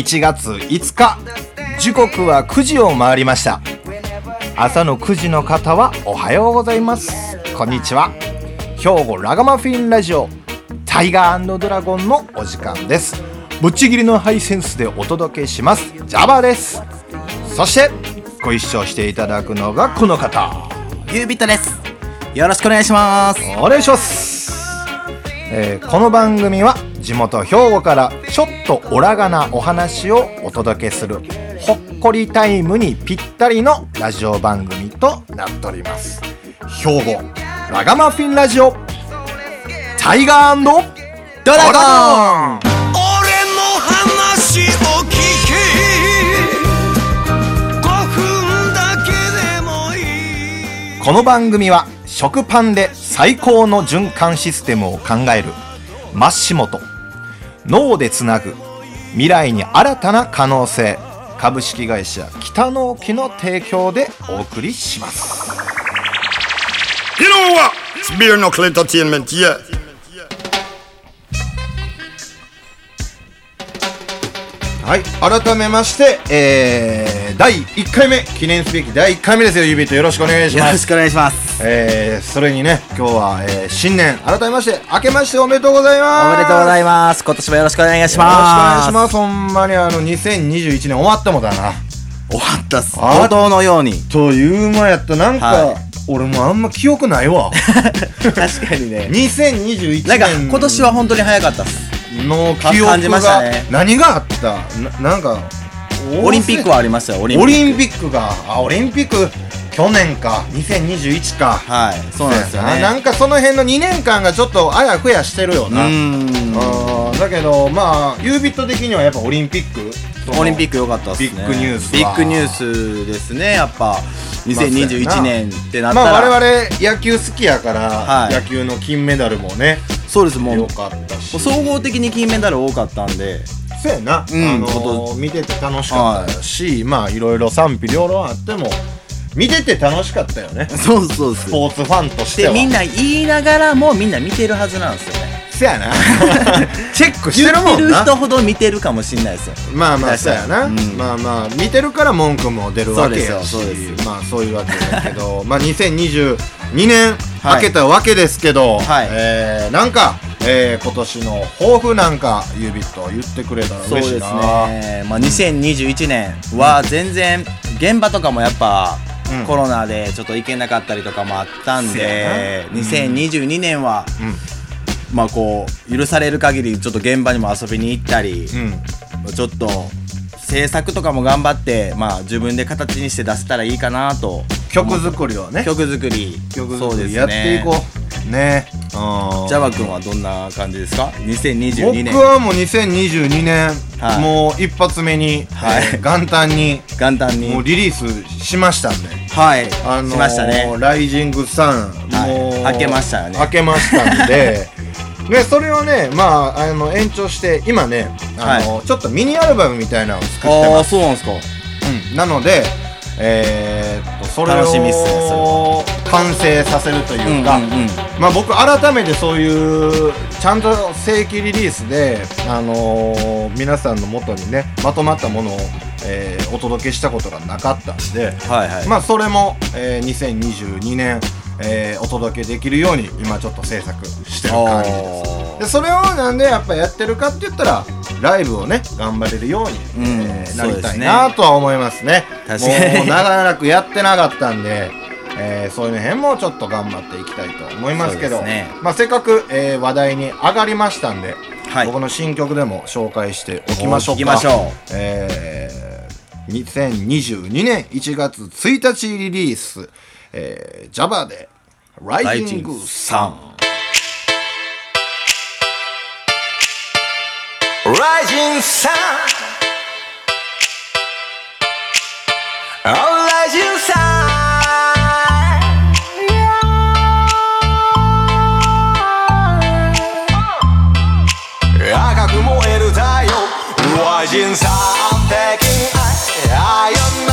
ばんは1月5日時刻は9時を回りました。朝の9時の方はおはようございます。こんにちは。兵庫ラガマフィンラジオ。タイガードラゴンのお時間です。ぶっちぎりのハイセンスでお届けします。ジャバです。そしてご一緒していただくのがこの方。ゆうびとです。よろしくお願いします。お願いします、えーこの番組は地元兵庫からちょっとオラがなお話をお届けするほっこりタイムにぴったりのラジオ番組となっております。兵庫ラガマフィンラジオ。タイガードラゴン。ドラゴン俺の話を聞け。5分だけでもいい。この番組は食パンで最高の循環システムを考えるマッシモと脳でつなぐ未来に新たな可能性。株式会社北の沖の提供でお送りします。You know はい。改めまして、えー、第1回目。記念すべき第1回目ですよ。ゆびとよろしくお願いします。よろしくお願いします。えー、それにね今日は、えー、新年改めまして明けましておめでとうございおます。めでとうございます。今年もよろしくお願いしよろしくおます願いします。ほんまにあの2021年終わったもんだな。終わったっす。あ冒頭のように。という間やった。なんか、はい。俺もあんま記憶ないわ。確かにね。2021なんか年今年は本当に早かったっすの記憶感じましたが、ね。何があった？ななんかオリンピックはありましたよオリンピック。オリンピックが？あオリンピック？去年か。2021か。はいそうなんですよね。な。なんかその辺の2年間がちょっとあやふやしてるよな。うーん。あーだけどまあユービット的にはやっぱオリンピック？オリンピック良かったっすね。ビッグニュースは。ビッグニュースですねやっぱ。2021年ってなったら、まあ我々野球好きやから、はい。野球の金メダルもねそうですもう。良かったし。総合的に金メダル多かったんで。そうやな、うん。あのこ見てて楽しかったし、まあいろいろ賛否両論あっても見てて楽しかったよね。そうそうですスポーツファンとしては。でみんな言いながらもみんな見てるはずなんですよねせやな。チェックして言ってるるもんな人ほど見てるかもしんないですよ。まあまあそうやな、うん。まあまあ見てるから文句も出るわけやし。まあそういうわけだけど。まあ2022年はい明けたわけですけど、はい。えー、なんか、えー、今年の抱負なんかユービット言ってくれたらそうです嬉しいなねまあ2021年は全然現場とかもやっぱうん。コロナでちょっと行けなかったりとかもあったんでな。2022年はうんまあこう許される限りちょっと現場にも遊びに行ったりうん。ちょっと制作とかも頑張ってまあ自分で形にして出せたらいいかなと曲作りをね。曲作り。曲そうですね。作りやっていこうね。ジャバ君はどんな感じですか？2022僕年。はもう2022年、はい。もう一発目に、はい。えー元旦に元旦に。もうリリースしましたんで。はい、あのーしましたね。ライジングサン、はい。もう開けましたよね。開けましたんで。でそれをねまああの延長して今ねあの、ちょっとミニアルバムみたいなのを作ってああます、そうなんですか。うん、なのでえーっとそれを楽しみっすねそ完成させるというか、まあ、僕改めてそういうちゃんと正規リリースで、あのー皆さんの元にねまとまったものを、えーお届けしたことがなかったんで、はいはい、まあそれも、えー2022年、えーお届けできるように今ちょっと制作してる感じです。でそれをなんでやっぱやってるかって言ったらライブをね頑張れるように、うん。えーなりたいなとは思いますね。確かに。もう長らくやってなかったんでえーそういうの辺もちょっと頑張っていきたいと思いますけどね。まあ、せっかく、えー話題に上がりましたんで、はい。僕の新曲でも紹介しておきましょうか。お聞きましょう。えー、2022年1月1日リリース、えー、Java で「ライジングサン」Rising sun Imagine something I, I am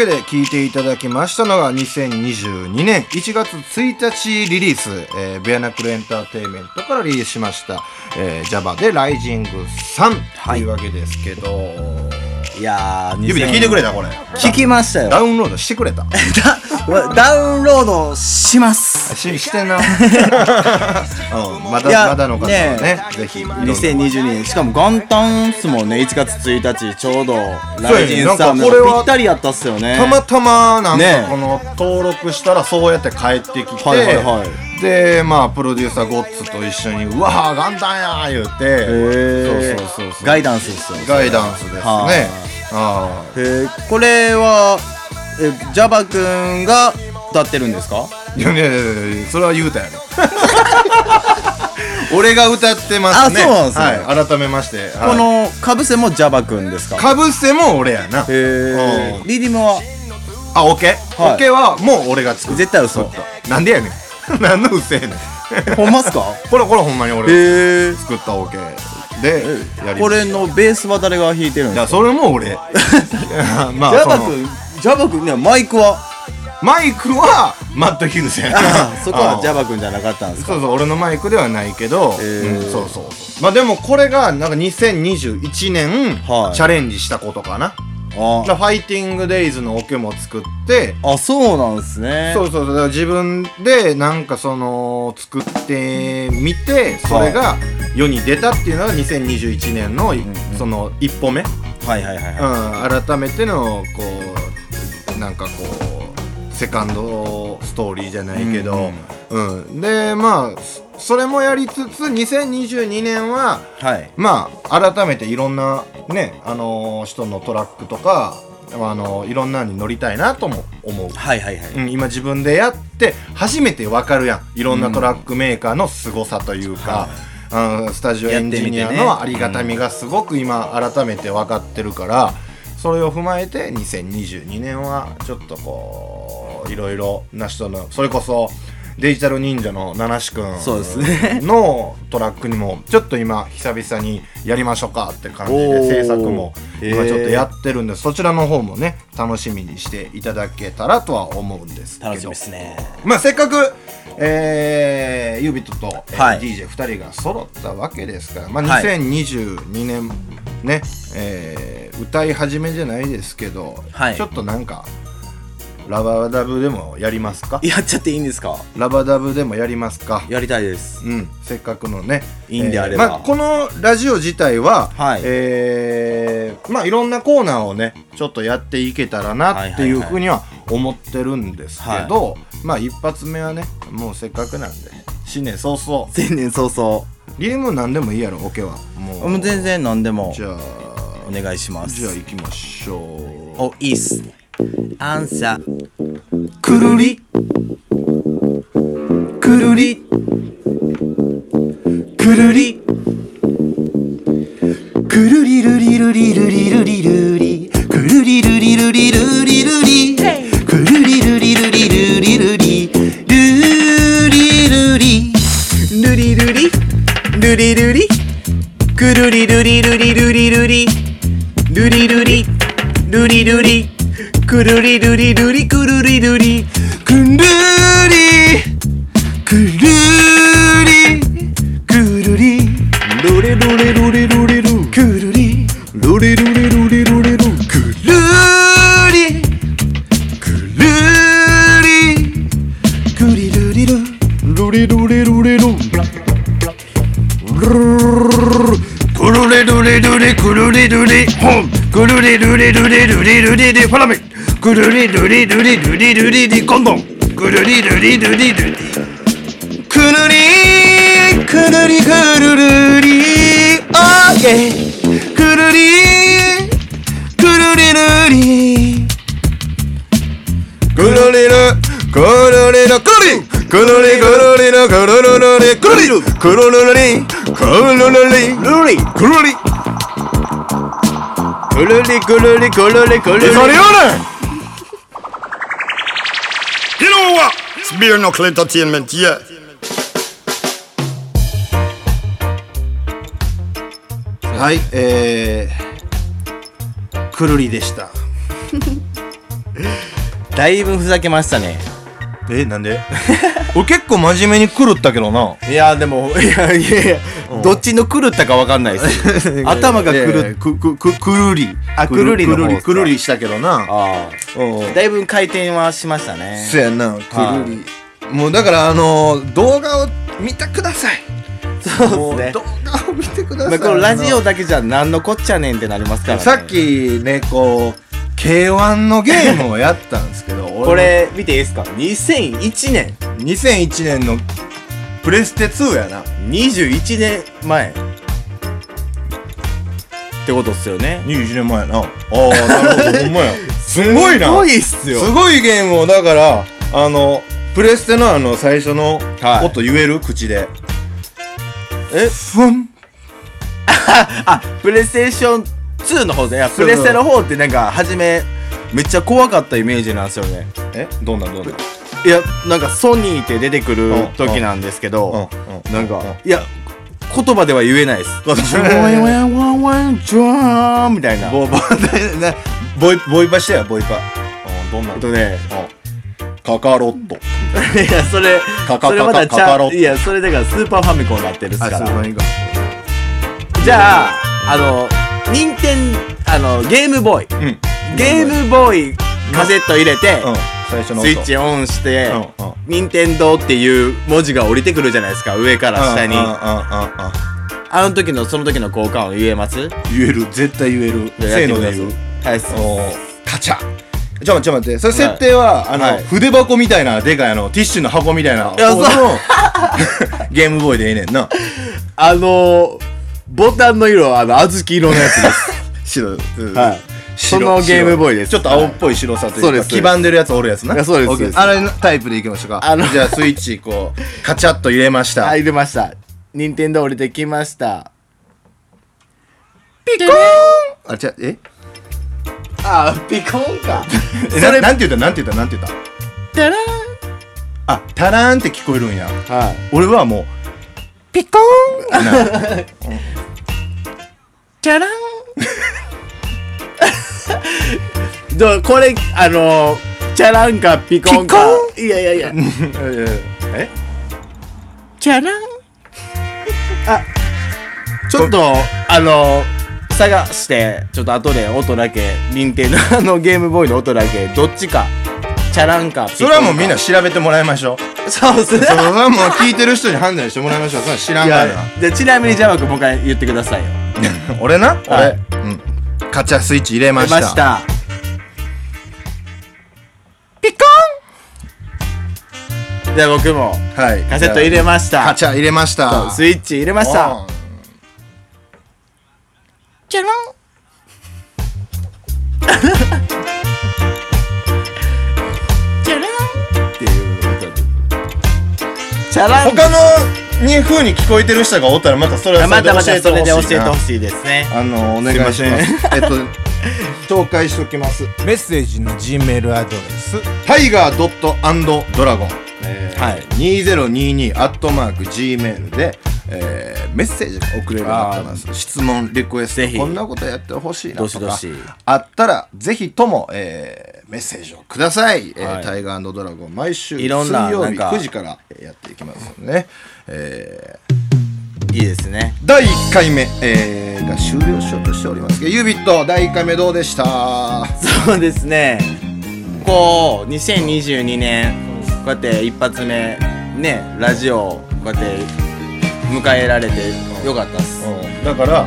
けで聴いていただきましたのが2022年1月1日リリース、えーベアナックルエンターテインメントからリリースしました、えー、Java でライジング3というわけですけど、いやー指で聞いてくれたこれ。聞きましたよ。ダウンロードしてくれた。ダ ダウンロードします。ししてな、うん、まだまだの方はねね。ぜひ。2022年。しかも元旦っすもんね。1月1日ちょうど。ライジンさんもぴったりやったっすよね。たまたまなんねかこの登録したらそうやって帰ってきて、はいはいはい。でまあプロデューサーゴッツと一緒に「うわー元旦や!」言うて。そうそうそうそう。ガイダンスですよガイダンスですね。はい。あへー。これはえジャバくんが歌ってるんですか？あいやいやいやいやそれは言うたやろ。俺が歌ってますね。あそうなんですね。はい、改めまして、はい。このかぶせもジャバくんですか？かぶせも俺やな。へえうん。リリムは？あオッケ？ー、はい。オッケーはもう俺が作った絶対嘘。なんでやねん。何のうせえねん。ほんまっすか？これこれほんまに俺がへえ作ったオケでやりこれのベースは誰が弾いてるんですか？それも俺。まあジャバくんジャバくんねマイクは？マイクはマットヒルズやな そこはジャババくんじゃなかったんですか？そうそう俺のマイクではないけど、へー。うんそうそう。まあでもこれがなんか2021年、はい。チャレンジしたことかな。あ。ファイティングデイズのオケも作って。あそうなんですね。そうそうそう。自分でなんかその作ってみてそれが世に出たっていうのが2021年の、その一歩目、はいはいはいはい。うん、改めてのこうなんかこうセカンドストーリーじゃないけど、うんでまあそそれもやりつつ2022年ははい。まあ改めていろんなねあの人のトラックとかあのいろんなのに乗りたいなとも思う。はいはいはい。うん、今自分でやって初めてわかるやん。いろんなトラックメーカーの凄さというか、うん。スタジオエンジニアのありがたみがすごく今改めて分かってるからそれを踏まえて2022年はちょっとこういろいろな人のそれこそデジタル忍者の七志くんそうですね。のトラックにもちょっと今久々にやりましょうかって感じで制作も今ちょっとやってるんでそちらの方もね楽しみにしていただけたらとは思うんですけど。楽しみですね。まあせっかく、えー、ユービットと、えーはい。DJ2 人が揃ったわけですから、まあ、はい。2022年ね、えー歌い始めじゃないですけど、はい。ちょっとなんかラバダブでもやりますか？やっちゃっていいんですか？ラバダブでもやりますか？やりたいです。うん、せっかくのねいいんであれば。まあ、このラジオ自体は、はい。えーまあいろんなコーナーをねちょっとやっていけたらなっていうふうには思ってるんですけど、まあ一発目はねもうせっかくなんで。新年早々。新年早々。ゲームなんでもいいやろオケは。もう。全然何でも。じゃあお願いします。じゃあ行きましょう。おいいっすアンサくるり。くるり。くるり。くるりるりるりるりるりるりりくるりくるりくるりくるりロレロレロレロレロくるりロレロレロレロレロくるりくるりくりるりるロレロレロレロくるりるりるりくるりるりほんくるりるりるりるりるりりファラメくるりるり。るりるり。るりり。コンドンくるり。るりるり。るりくるり。くるりくるるりオーケーくるりくるり。るりくるり。るくるり。るくるり。くるりくるり。るくるるるり。くるりるくるるるり。くるるるり。ルリくるり。くるりくるり。くるりくるり。それよね You know what? It's beer knuckle entertainment, yeah. はい、えー、くるりでした。だいぶふざけましたねえなんで？俺結構真面目に狂ったけどないやでもいやいやいやどっちの狂ったかわかんないです。頭が狂っるくくくくるり。あくるりくるりくるりしたけどな。あだいぶ回転はしましたね。そやなくるり。もうだからあのー動画を見てください。そうですね。動画を見てください。まあ、このラジオだけじゃ何のこっちゃねんってなりますからね。さっきねこう K1 のゲームをやったんですけど これ見ていいですか？2001年俺2001年のプレステ2やな21年前。ってことっすよね。21年前やな。ああなるほどほんまや。すごいな。すごいっすよ。すごいゲームをだからあのプレステのあの最初のはい。音言える？口で。え？ふん。あプレイステーション2の方でいやプレステの方ってなんか初めめっちゃ怖かったイメージなんですよね。え？どんなどんないやなんかソニーって出てくる時なんですけどうんなんかいや言葉では言えないです。うん。ジュワンワンワンワンジュワーンみたいな。ボボなボイボイパしてやボイパうんどんな？えっとね カカロット。いやそれカカそれまだちゃカカロット。いやそれだからスーパーファミコンになってるっすから。じゃああの任天あのゲームボーイ。うん。ゲームボーイカセット入れてうん最初のスイッチオンしてうんうん「任天堂っていう文字が降りてくるじゃないですか上から下に。あの時のその時の効果音言えます？言える。絶対言える。せーので言う。はいカチャ。ちょっと待って。それ設定は、あの、はい。筆箱みたいなでかいあのティッシュの箱みたいな ゲームボーイでええねんな。あのボタンの色はあの小豆色のやつです。白、うん。はい。白そのゲームボーイです。ちょっと青っぽい白さというか、黄ばんでるやつおるやつな。いやそうです。あれのタイプでいきましょうか。あのじゃあスイッチこうカチャッと入れました、入れました。任天堂降りてきました。ピコーン！あじゃあえ？あピコンか。えななんて言った？なんて言った？なんて言った？タラあタラーンって聞こえるんや。ーンはい。俺はもうピコーン！なチャ ラン どうこれあのチャランかピコンか。いやいやいや。え？チャラン？あちょっとあの探してちょっと後で音だけ任天堂のゲームボーイの音だけどっちかチャランかピコンか。それはもうみんな調べてもらいましょう。そうっすね。それはもう聞いてる人に判断してもらいましょう。それは知らんいから。なちなみにジャワ君もう一回言ってくださいよ。俺な？俺、はい。うんカチャスイッチ入れました。出ました。ピコじゃあ僕もンはい。カセット入れました。カチャ入れました。スイッチ入れました。うん。チャチャラン。他のに風に聞こえてる人がおったらまたそれはまたまたそれで教えてほいしいです。ねあのお願いします。えっと紹介しときます。メッセージの G メールアドレス。タイガー。ドットドラゴン、えーはい2022アットマーク Gmail で、えーメッセージが送れるようになってます。質問リクエスぜひ。トこんなことやってほしいなとか。どしどし。あったらぜひとも、えーメッセージをください、えーはい。タイガードラゴン毎週いろんな水曜日なんか9時からやっていきますのでね、えーいいですね。第1回目、えーが終了しようとしております。がユービット第1回目どうでした？そうですね。こう2022年こうやって一発目ねラジオこうやって迎えられてよかったっす。うん。だから、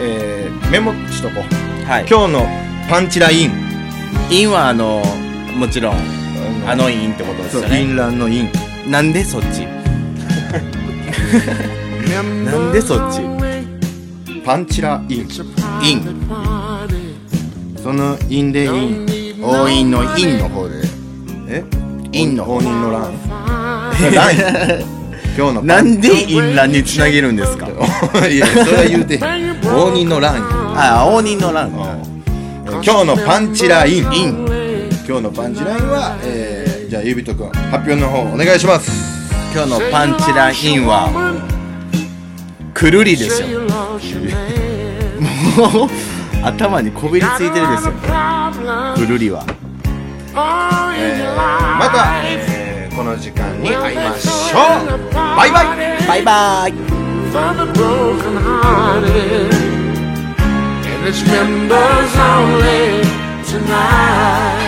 えーメモしとこう。はい。今日のパンチラインインはあのもちろんあのインってことですよね。インランのイン。なんでそっち？なんでそっち？パンチライン。イン。そのインでイン。応印のインの方で。え？インの応仁の乱ライン。今日のなんでインランにつなげるんですか？いやそれは言うて応仁 の乱あ応仁の乱今日のパンチライン。イン今日のパンチラインは、えー、じゃあゆびとくん発表の方お願いします。今日のパンチラインはくるりですよ。もう頭にこびりついてるですよ。くるりは。えーまた、えーこの時間に会いましょう。バイバイ。バイバイ its members only tonight.